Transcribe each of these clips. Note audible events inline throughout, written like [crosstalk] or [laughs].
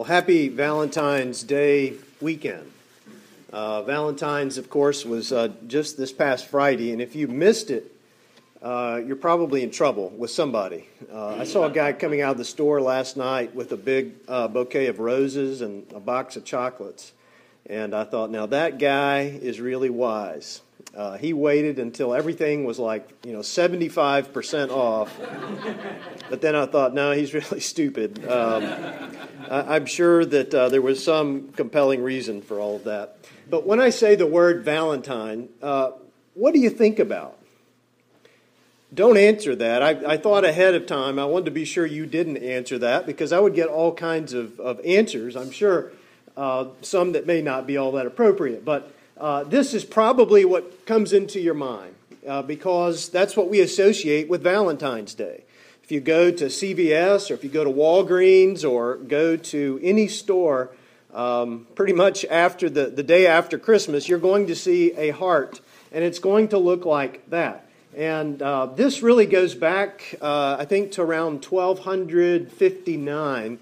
Well, happy Valentine's Day weekend. Uh, Valentine's, of course, was uh, just this past Friday, and if you missed it, uh, you're probably in trouble with somebody. Uh, I saw a guy coming out of the store last night with a big uh, bouquet of roses and a box of chocolates, and I thought, now that guy is really wise. Uh, he waited until everything was like, you know, 75% off. but then I thought, no, he's [laughs] really stupid. Um, I, am sure that uh, there was some compelling reason for all of that. But when I say the word Valentine, uh, what do you think about? Don't answer that. I, I, thought ahead of time. I wanted to be sure you didn't answer that because I would get all kinds of, of answers, I'm sure, uh, some that may not be all that appropriate. But uh, this is probably what comes into your mind uh, because that's what we associate with Valentine's Day. If you go to CVS or if you go to Walgreens or go to any store, um, pretty much after the, the day after Christmas, you're going to see a heart, and it's going to look like that. And uh, this really goes back, uh, I think, to around 1259.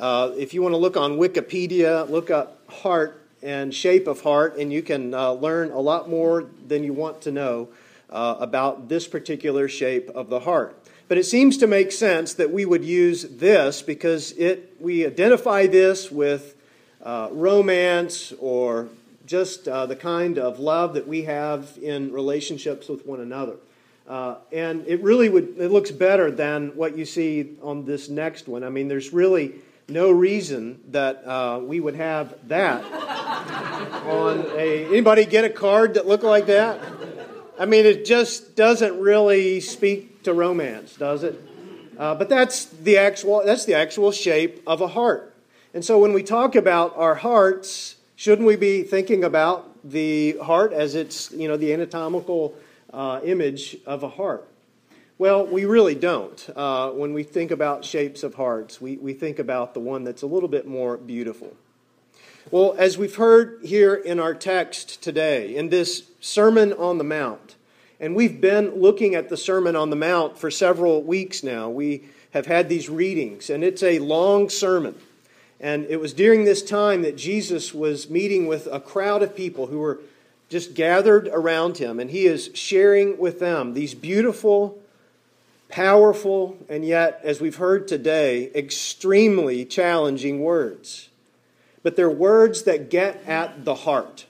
Uh, if you want to look on Wikipedia, look up heart and shape of heart, and you can uh, learn a lot more than you want to know uh, about this particular shape of the heart. But it seems to make sense that we would use this because it, we identify this with uh, romance or just uh, the kind of love that we have in relationships with one another. Uh, and it really would, it looks better than what you see on this next one. I mean, there's really no reason that uh, we would have that on a. Anybody get a card that looked like that? I mean, it just doesn't really speak to romance, does it? Uh, but that's the actual that's the actual shape of a heart. And so when we talk about our hearts, shouldn't we be thinking about the heart as it's you know the anatomical uh, image of a heart? Well, we really don't. Uh, when we think about shapes of hearts, we, we think about the one that's a little bit more beautiful. Well, as we've heard here in our text today, in this Sermon on the Mount, and we've been looking at the Sermon on the Mount for several weeks now, we have had these readings, and it's a long sermon. And it was during this time that Jesus was meeting with a crowd of people who were just gathered around him, and he is sharing with them these beautiful powerful, and yet, as we've heard today, extremely challenging words. But they're words that get at the heart.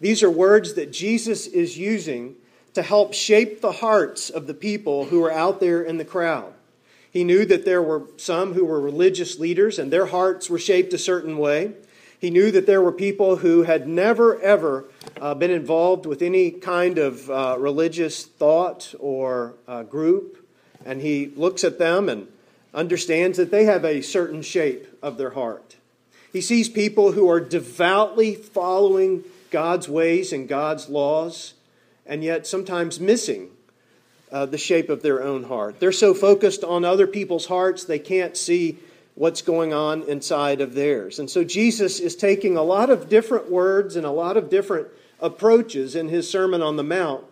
These are words that Jesus is using to help shape the hearts of the people who are out there in the crowd. He knew that there were some who were religious leaders and their hearts were shaped a certain way. He knew that there were people who had never, ever uh, been involved with any kind of uh, religious thought or uh, group. And he looks at them and understands that they have a certain shape of their heart. He sees people who are devoutly following God's ways and God's laws, and yet sometimes missing uh, the shape of their own heart. They're so focused on other people's hearts, they can't see what's going on inside of theirs. And so Jesus is taking a lot of different words and a lot of different approaches in his Sermon on the Mount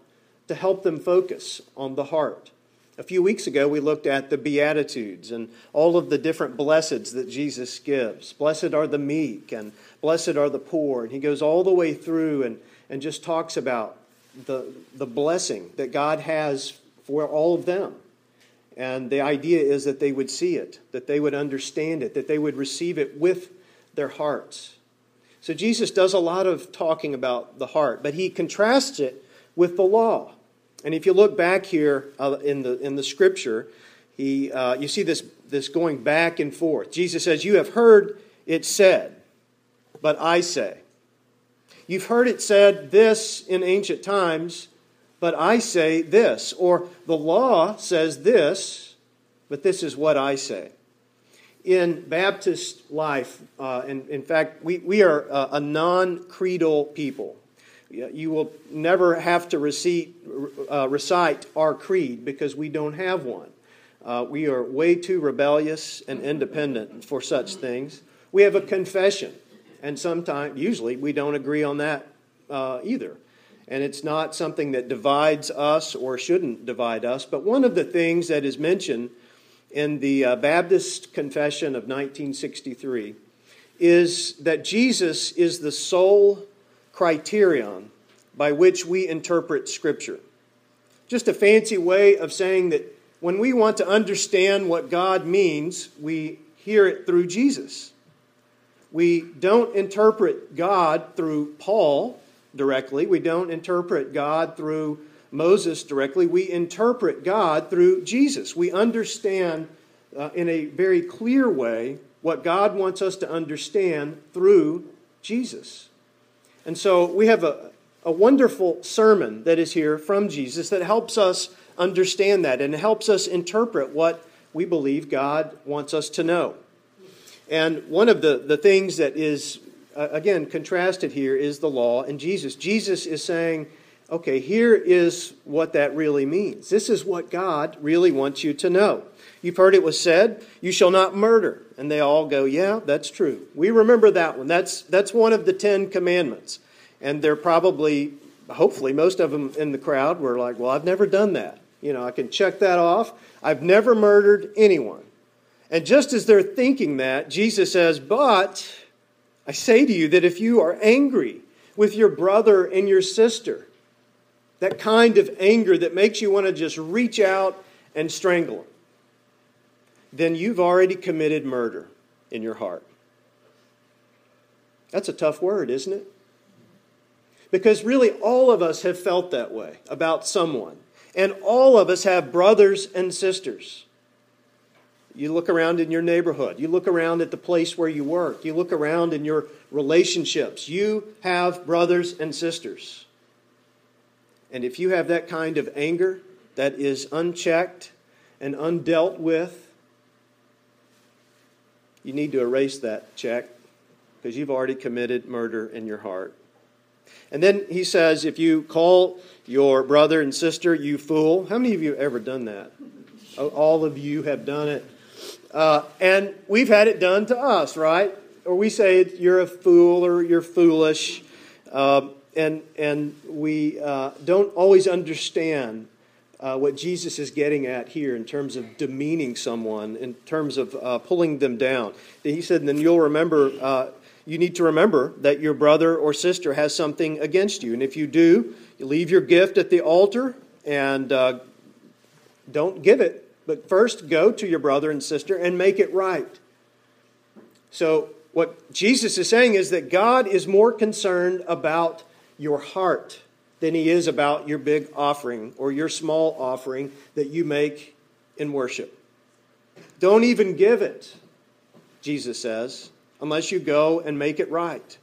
to help them focus on the heart. A few weeks ago, we looked at the Beatitudes and all of the different blesseds that Jesus gives. Blessed are the meek, and blessed are the poor. And he goes all the way through and, and just talks about the, the blessing that God has for all of them. And the idea is that they would see it, that they would understand it, that they would receive it with their hearts. So Jesus does a lot of talking about the heart, but he contrasts it with the law. And if you look back here uh, in, the, in the scripture, he, uh, you see this, this going back and forth. Jesus says, You have heard it said, but I say. You've heard it said this in ancient times, but I say this. Or the law says this, but this is what I say. In Baptist life, uh, in, in fact, we, we are a, a non creedal people. You will never have to receipt, uh, recite our creed because we don't have one. Uh, we are way too rebellious and independent for such things. We have a confession, and sometimes, usually, we don't agree on that uh, either and it's not something that divides us or shouldn't divide us. But one of the things that is mentioned in the uh, Baptist Confession of 1963 is that Jesus is the sole criterion by which we interpret Scripture. Just a fancy way of saying that when we want to understand what God means, we hear it through Jesus. We don't interpret God through Paul directly, we don't interpret God through Moses directly. We interpret God through Jesus. We understand uh, in a very clear way what God wants us to understand through Jesus. And so we have a, a wonderful sermon that is here from Jesus that helps us understand that and helps us interpret what we believe God wants us to know. And one of the, the things that is, uh, again, contrasted here is the law and Jesus. Jesus is saying, okay, here is what that really means. This is what God really wants you to know. You've heard it was said, You shall not murder. And they all go, Yeah, that's true. We remember that one. That's, that's one of the Ten Commandments. And they're probably, hopefully, most of them in the crowd were like, Well, I've never done that. You know, I can check that off. I've never murdered anyone. And just as they're thinking that, Jesus says, But I say to you that if you are angry with your brother and your sister, that kind of anger that makes you want to just reach out and strangle them, then you've already committed murder in your heart. That's a tough word, isn't it? Because really, all of us have felt that way about someone. And all of us have brothers and sisters. You look around in your neighborhood. You look around at the place where you work. You look around in your relationships. You have brothers and sisters. And if you have that kind of anger that is unchecked and undealt with, you need to erase that check because you've already committed murder in your heart. And then he says, if you call your brother and sister, you fool. How many of you have ever done that? Oh, all of you have done it. Uh, and we've had it done to us, right? Or we say you're a fool or you're foolish. Uh, and, and we uh, don't always understand uh, what Jesus is getting at here in terms of demeaning someone, in terms of uh, pulling them down. He said, then you'll remember, uh, you need to remember that your brother or sister has something against you. And if you do, you leave your gift at the altar and don't give it but first, go to your brother and sister and make it right. So, what Jesus is saying is that God is more concerned about your heart than he is about your big offering or your small offering that you make in worship. Don't even give it, Jesus says, unless you go and make it right.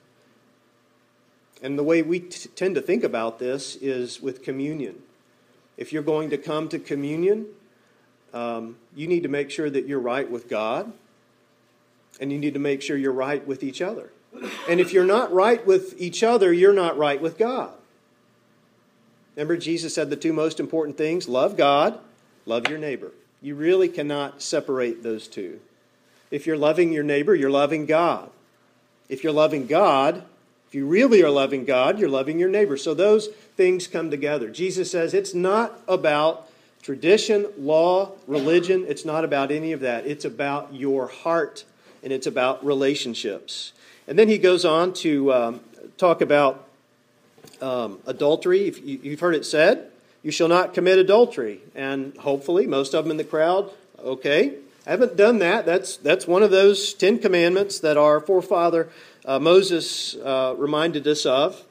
And the way we t- tend to think about this is with communion. If you're going to come to communion, um, you need to make sure that you're right with God, and you need to make sure you're right with each other. And if you're not right with each other, you're not right with God. Remember, Jesus said the two most important things love God, love your neighbor. You really cannot separate those two. If you're loving your neighbor, you're loving God. If you're loving God, if you really are loving God, you're loving your neighbor. So those things come together. Jesus says it's not about Tradition, law, religion, it's not about any of that. It's about your heart and it's about relationships. And then he goes on to um, talk about um, adultery. If you, have heard it said, you shall not commit adultery. And hopefully, most of them in the crowd, okay, I haven't done that. That's, that's one of those Ten Commandments that our forefather uh, Moses uh, reminded us of.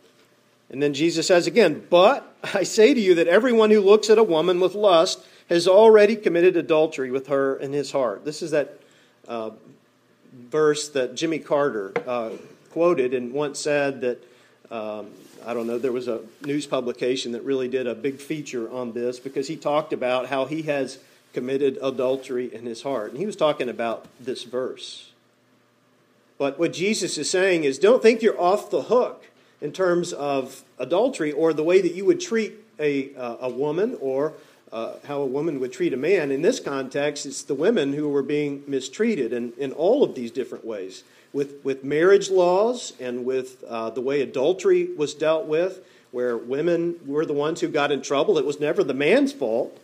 And then Jesus says again, But I say to you that everyone who looks at a woman with lust has already committed adultery with her in his heart. This is that uh, verse that Jimmy Carter uh, quoted and once said that, um, I don't know, there was a news publication that really did a big feature on this because he talked about how he has committed adultery in his heart. And he was talking about this verse. But what Jesus is saying is don't think you're off the hook in terms of adultery or the way that you would treat a, uh, a woman or uh, how a woman would treat a man. In this context, it's the women who were being mistreated in, in all of these different ways with, with marriage laws and with uh, the way adultery was dealt with, where women were the ones who got in trouble. It was never the man's fault.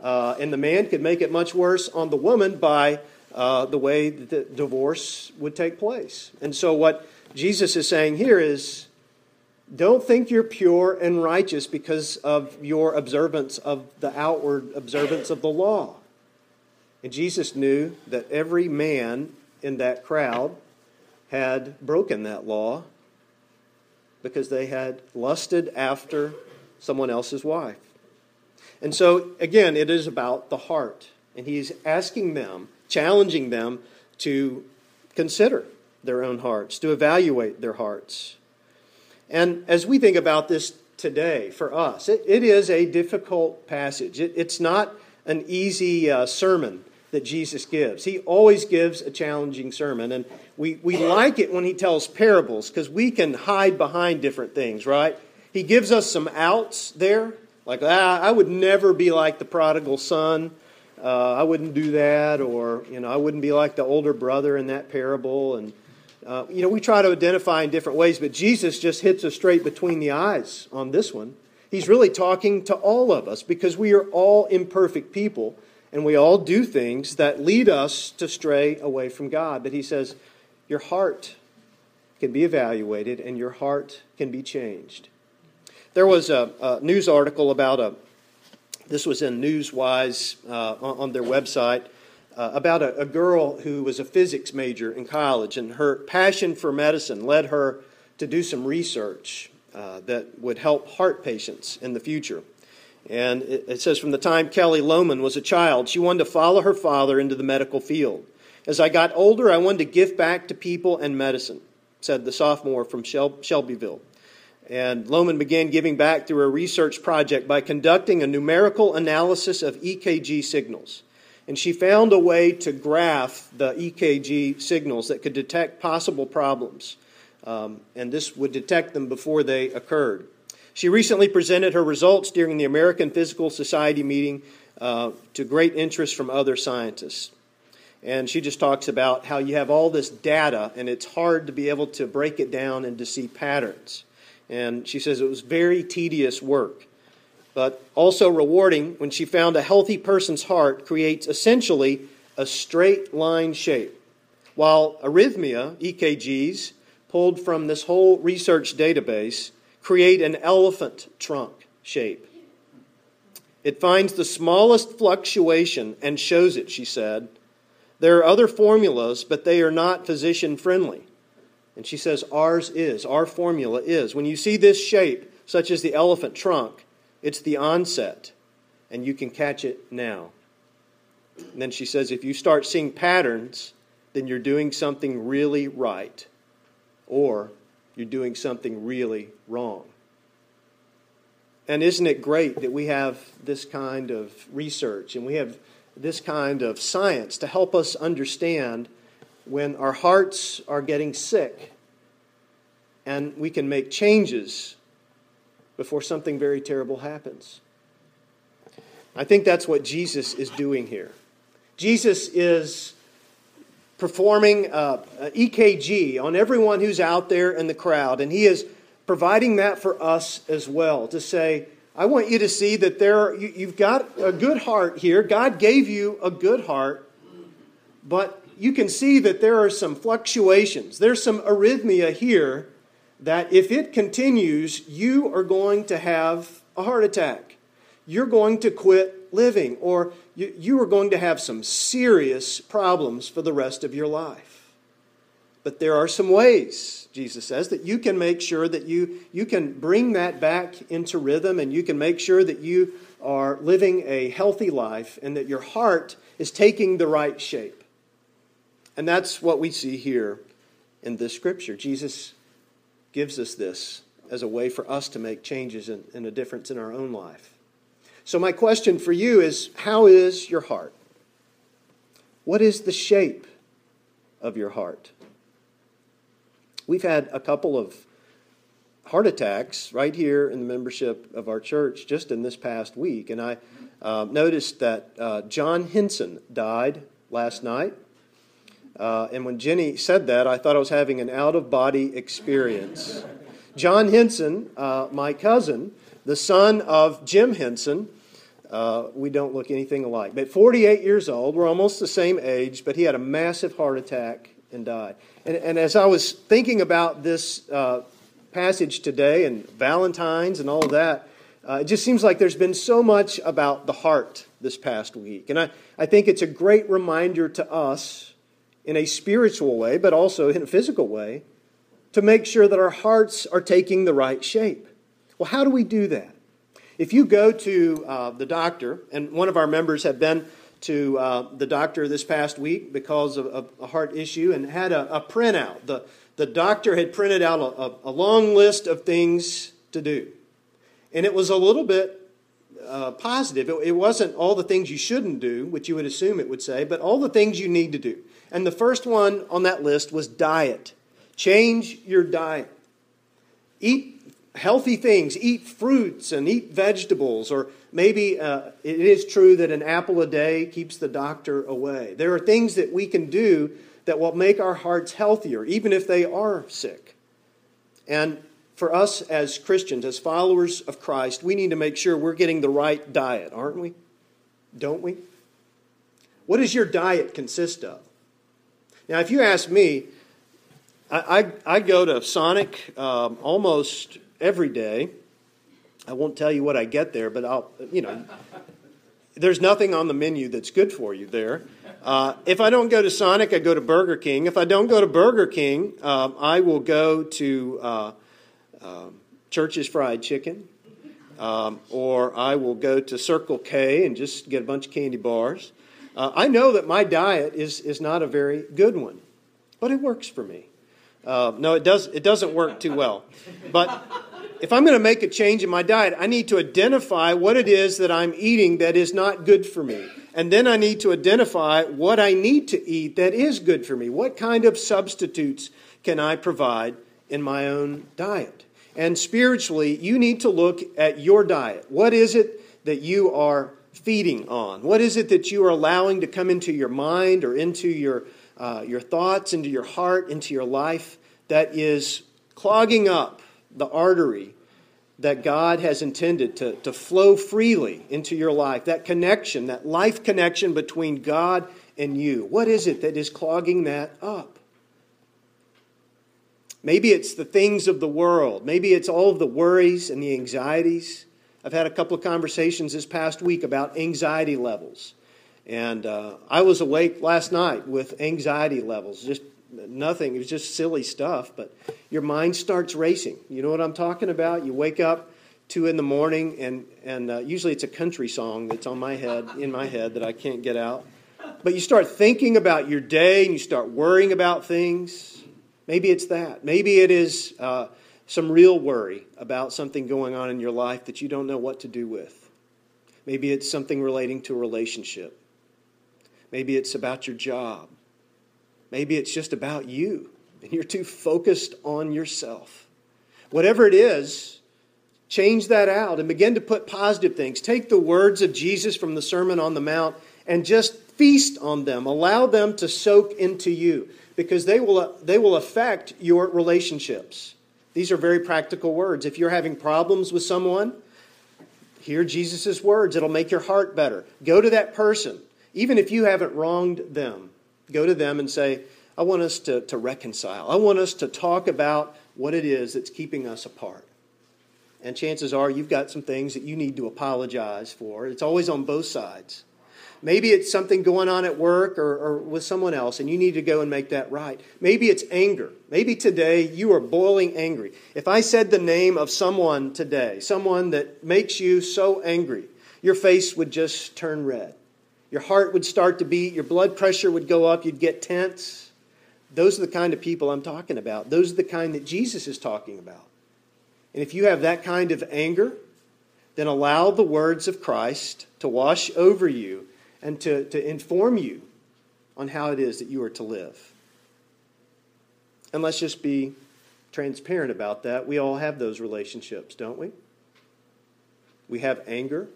Uh, and the man could make it much worse on the woman by uh, the way that divorce would take place. And so, what Jesus is saying here is don't think you're pure and righteous because of your observance of the outward observance of the law. And Jesus knew that every man in that crowd had broken that law because they had lusted after someone else's wife. And so, again, it is about the heart. And he's asking them, challenging them to consider their own hearts, to evaluate their hearts. And as we think about this today for us, it, it is a difficult passage. It, it's not an easy uh, sermon that Jesus gives. He always gives a challenging sermon. And we, we like it when he tells parables because we can hide behind different things, right? He gives us some outs there. Like, ah, I would never be like the prodigal son. Uh, I wouldn't do that. Or, you know, I wouldn't be like the older brother in that parable. And, uh, you know, we try to identify in different ways, but Jesus just hits us straight between the eyes on this one. He's really talking to all of us because we are all imperfect people and we all do things that lead us to stray away from God. But he says, Your heart can be evaluated and your heart can be changed. There was a, a news article about a, this was in Newswise uh, on their website uh, about a, a, girl who was a physics major in college, and her passion for medicine led her to do some research uh, that would help heart patients in the future. And it, it says from the time Kelly Lohman was a child, she wanted to follow her father into the medical field. As I got older, I wanted to give back to people and medicine, said the sophomore from Shel- Shelbyville. And Lohman began giving back through a research project by conducting a numerical analysis of EKG signals and she found a way to graph the EKG signals that could detect possible problems. Um, and this would detect them before they occurred. She recently presented her results during the American Physical Society meeting uh, to great interest from other scientists. And she just talks about how you have all this data and it's hard to be able to break it down and to see patterns. And she says it was very tedious work but also rewarding when she found a healthy person's heart creates essentially a straight line shape, while arrhythmia, EKGs, pulled from this whole research database, create an elephant trunk shape. It finds the smallest fluctuation and shows it, she said. There are other formulas, but they are not physician friendly. And she says ours is, our formula is. When you see this shape, such as the elephant trunk, it's the onset, and you can catch it now. And then she says, if you start seeing patterns, then you're doing something really right, or you're doing something really wrong. And isn't it great that we have this kind of research and we have this kind of science to help us understand when our hearts are getting sick and we can make changes before something very terrible happens. I think that's what Jesus is doing here. Jesus is performing uh, EKG on everyone who's out there in the crowd, and he is providing that for us as well to say, I want you to see that there you, you've got a good heart here. God gave you a good heart, but you can see that there are some fluctuations. There's some arrhythmia here that if it continues, you are going to have a heart attack. You're going to quit living, or you, are going to have some serious problems for the rest of your life. But there are some ways, Jesus says, that you can make sure that you, you can bring that back into rhythm and you can make sure that you are living a healthy life and that your heart is taking the right shape. And that's what we see here in this scripture. Jesus gives us this as a way for us to make changes and, a difference in our own life. So, my question for you is how is your heart? What is the shape of your heart? We've had a couple of heart attacks right here in the membership of our church just in this past week. And I uh, noticed that uh, John Henson died last night. Uh, and when Jenny said that, I thought I was having an out of body experience. John Henson, uh, my cousin, the son of Jim Henson, uh, we don't look anything alike. But 48 years old, we're almost the same age, but he had a massive heart attack and died. And, and as I was thinking about this uh, passage today and Valentine's and all that, uh, it just seems like there's been so much about the heart this past week. And I, I think it's a great reminder to us in a spiritual way, but also in a physical way, to make sure that our hearts are taking the right shape. Well, how do we do that? If you go to uh, the doctor, and one of our members had been to uh, the doctor this past week because of, of a heart issue and had a, a, printout. The, the doctor had printed out a, a, long list of things to do. And it was a little bit uh, positive. It, it wasn't all the things you shouldn't do, which you would assume it would say, but all the things you need to do. And the first one on that list was diet. Change your diet. Eat healthy things, eat fruits and eat vegetables, or maybe uh, it is true that an apple a day keeps the doctor away. There are things that we can do that will make our hearts healthier, even if they are sick. And for us as Christians, as followers of Christ, we need to make sure we're getting the right diet, aren't we? Don't we? What does your diet consist of? Now, if you ask me, I, I, I go to Sonic um, almost every day. I won't tell you what I get there, but I'll, you know, there's nothing on the menu that's good for you there. Uh, if I don't go to Sonic, I go to Burger King. If I don't go to Burger King, um, I will go to uh, uh, Church's Fried Chicken, um, or I will go to Circle K and just get a bunch of candy bars. Uh, I know that my diet is, is not a very good one, but it works for me. Uh, no, it does. It doesn't work too well, but if I'm going to make a change in my diet, I need to identify what it is that I'm eating that is not good for me. And then I need to identify what I need to eat that is good for me. What kind of substitutes can I provide in my own diet? And spiritually, you need to look at your diet. What is it that you are feeding on? What is it that you are allowing to come into your mind or into your, uh, your thoughts, into your heart, into your life that is clogging up the artery that God has intended to, to flow freely into your life, that connection, that life connection between God and you. What is it that is clogging that up? Maybe it's the things of the world. Maybe it's all of the worries and the anxieties. I've had a couple of conversations this past week about anxiety levels. And uh, I was awake last night with anxiety levels, just nothing. It was just silly stuff, but your mind starts racing. You know what I'm talking about? You wake up two in the morning, and and uh, usually it's a country song that's on my head, in my head, that I can't get out. But you start thinking about your day, and you start worrying about things. Maybe it's that. Maybe it is uh, some real worry about something going on in your life that you don't know what to do with. Maybe it's something relating to a relationship. Maybe it's about your job. Maybe it's just about you and you're too focused on yourself. Whatever it is, change that out and begin to put positive things. Take the words of Jesus from the Sermon on the Mount and just feast on them. Allow them to soak into you because they will, they will affect your relationships. These are very practical words. If you're having problems with someone, hear Jesus' words. It'll make your heart better. Go to that person, even if you haven't wronged them go to them and say, I want us to, to reconcile. I want us to talk about what it is that's keeping us apart. And chances are you've got some things that you need to apologize for. It's always on both sides. Maybe it's something going on at work or, or, with someone else, and you need to go and make that right. Maybe it's anger. Maybe today you are boiling angry. If I said the name of someone today, someone that makes you so angry, your face would just turn red. Your heart would start to beat, your blood pressure would go up, you'd get tense. Those are the kind of people I'm talking about. Those are the kind that Jesus is talking about. And if you have that kind of anger, then allow the words of Christ to wash over you and to, to inform you on how it is that you are to live. And let's just be transparent about that. We all have those relationships, don't we? We have anger,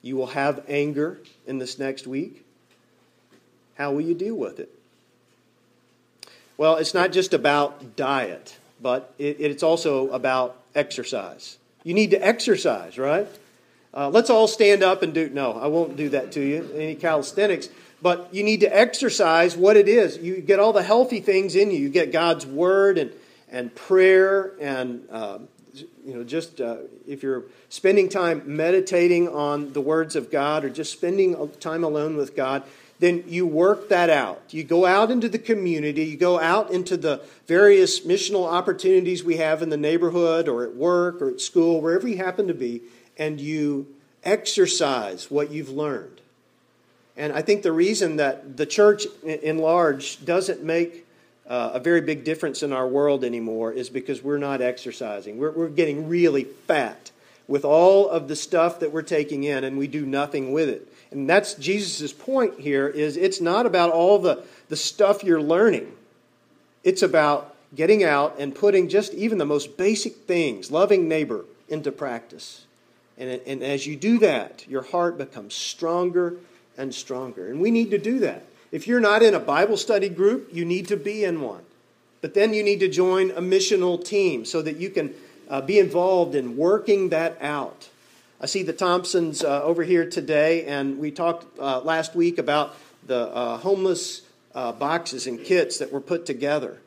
you will have anger in this next week. How will you deal with it? Well, it's not just about diet, but it, it's also about exercise. You need to exercise, right? Uh, let's all stand up and do. No, I won't do that to you. Any calisthenics. But you need to exercise what it is. You get all the healthy things in you. You get God's word and, and prayer and uh, you know just uh, if you're spending time meditating on the words of God or just spending time alone with God, then you work that out. You go out into the community, you go out into the various missional opportunities we have in the neighborhood or at work or at school, wherever you happen to be, and you exercise what you've learned. And I think the reason that the church in large doesn't make uh, a very big difference in our world anymore is because we're not exercising. We're, we're getting really fat with all of the stuff that we're taking in, and we do nothing with it. And that's Jesus' point here is it's not about all the, the stuff you're learning. It's about getting out and putting just even the most basic things, loving neighbor, into practice. And, and as you do that, your heart becomes stronger and stronger. And we need to do that. If you're not in a Bible study group, you need to be in one. But then you need to join a missional team so that you can uh, be involved in working that out. I see the Thompsons uh, over here today, and we talked uh, last week about the uh, homeless uh, boxes and kits that were put together.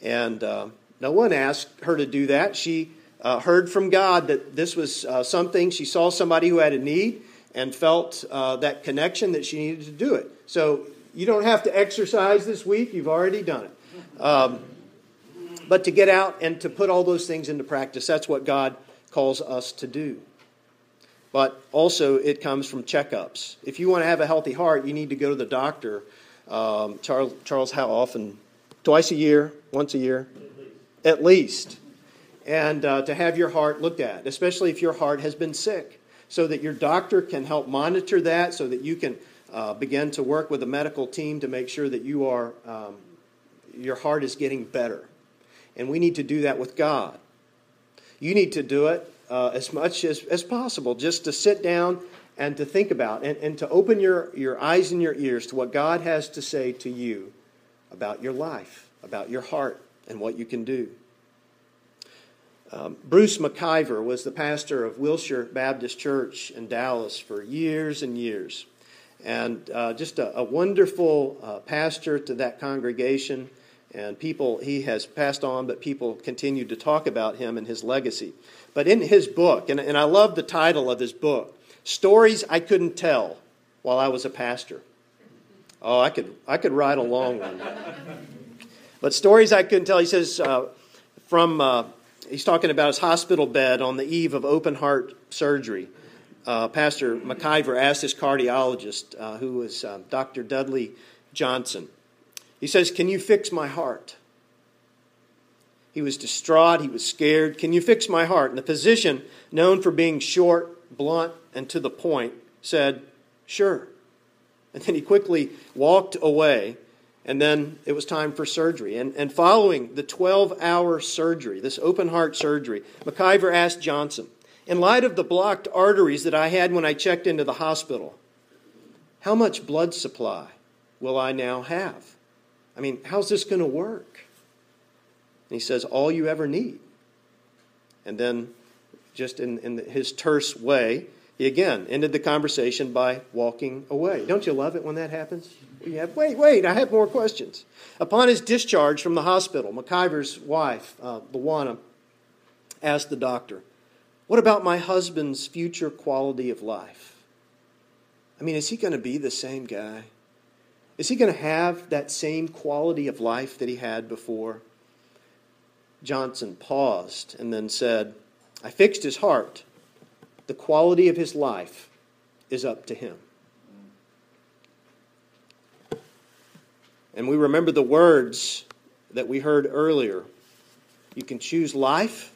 And uh, no one asked her to do that. She heard from God that this was something. She saw somebody who had a need and felt that connection that she needed to do it. So you don't have to exercise this week, you've already done it. Um, but to get out and to put all those things into practice, that's what God calls us to do. But also, it comes from checkups. If you want to have a healthy heart, you need to go to the doctor. Um, Charles, Charles, how often? Twice a year? Once a year? At least. At least. And uh, to have your heart looked at, especially if your heart has been sick, so that your doctor can help monitor that, so that you can uh, begin to work with a medical team to make sure that you are, um, your heart is getting better. And we need to do that with God. You need to do it uh, as much as, as possible, just to sit down and to think about and, and to open your, your eyes and your ears to what God has to say to you about your life, about your heart, and what you can do. Um, Bruce McIver was the pastor of Wilshire Baptist Church in Dallas for years and years, and uh, just a, a wonderful uh, pastor to that congregation and people he has passed on, but people continue to talk about him and his legacy. But in his book, and, and I love the title of his book, Stories I Couldn't Tell While I Was a Pastor. Oh, I could, I could write a long one. but stories I couldn't tell, he says, uh, from, uh, he's talking about his hospital bed on the eve of open heart surgery. Uh, Pastor McIver asked his cardiologist, uh, who was uh, Dr. Dudley Johnson, he says, Can you fix my heart? He was distraught. He was scared. Can you fix my heart? And the physician, known for being short, blunt, and to the point, said, Sure. And then he quickly walked away, and then it was time for surgery. And, and following the 12 hour surgery, this open heart surgery, McIver asked Johnson, In light of the blocked arteries that I had when I checked into the hospital, how much blood supply will I now have? I mean, how's this going to work? And he says, All you ever need. And then, just in, in his terse way, he again ended the conversation by walking away. Don't you love it when that happens? You have, wait, wait, I have more questions. Upon his discharge from the hospital, McIver's wife, uh, Luana, asked the doctor, What about my husband's future quality of life? I mean, is he going to be the same guy? Is he going to have that same quality of life that he had before? Johnson paused and then said, I fixed his heart. The quality of his life is up to him. And we remember the words that we heard earlier. You can choose life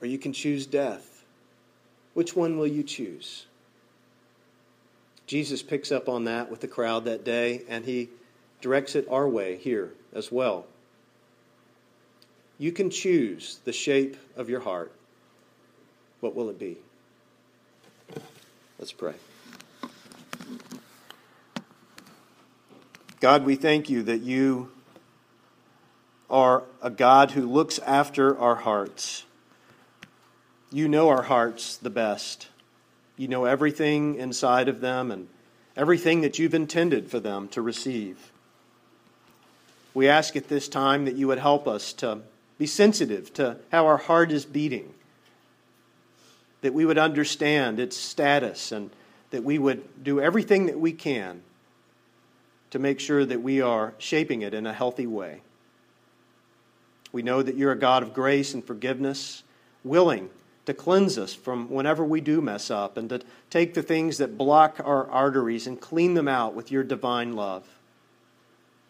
or you can choose death. Which one will you choose? Jesus picks up on that with the crowd that day, and he directs it our way here as well. You can choose the shape of your heart. What will it be? Let's pray. God, we thank you that you are a God who looks after our hearts. You know our hearts the best. You know everything inside of them and everything that you've intended for them to receive. We ask at this time that you would help us to be sensitive to how our heart is beating, that we would understand its status, and that we would do everything that we can to make sure that we are shaping it in a healthy way. We know that you're a God of grace and forgiveness, willing to cleanse us from whenever we do mess up and to take the things that block our arteries and clean them out with your divine love.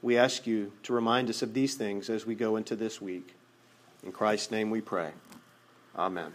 We ask you to remind us of these things as we go into this week. In Christ's name we pray. Amen.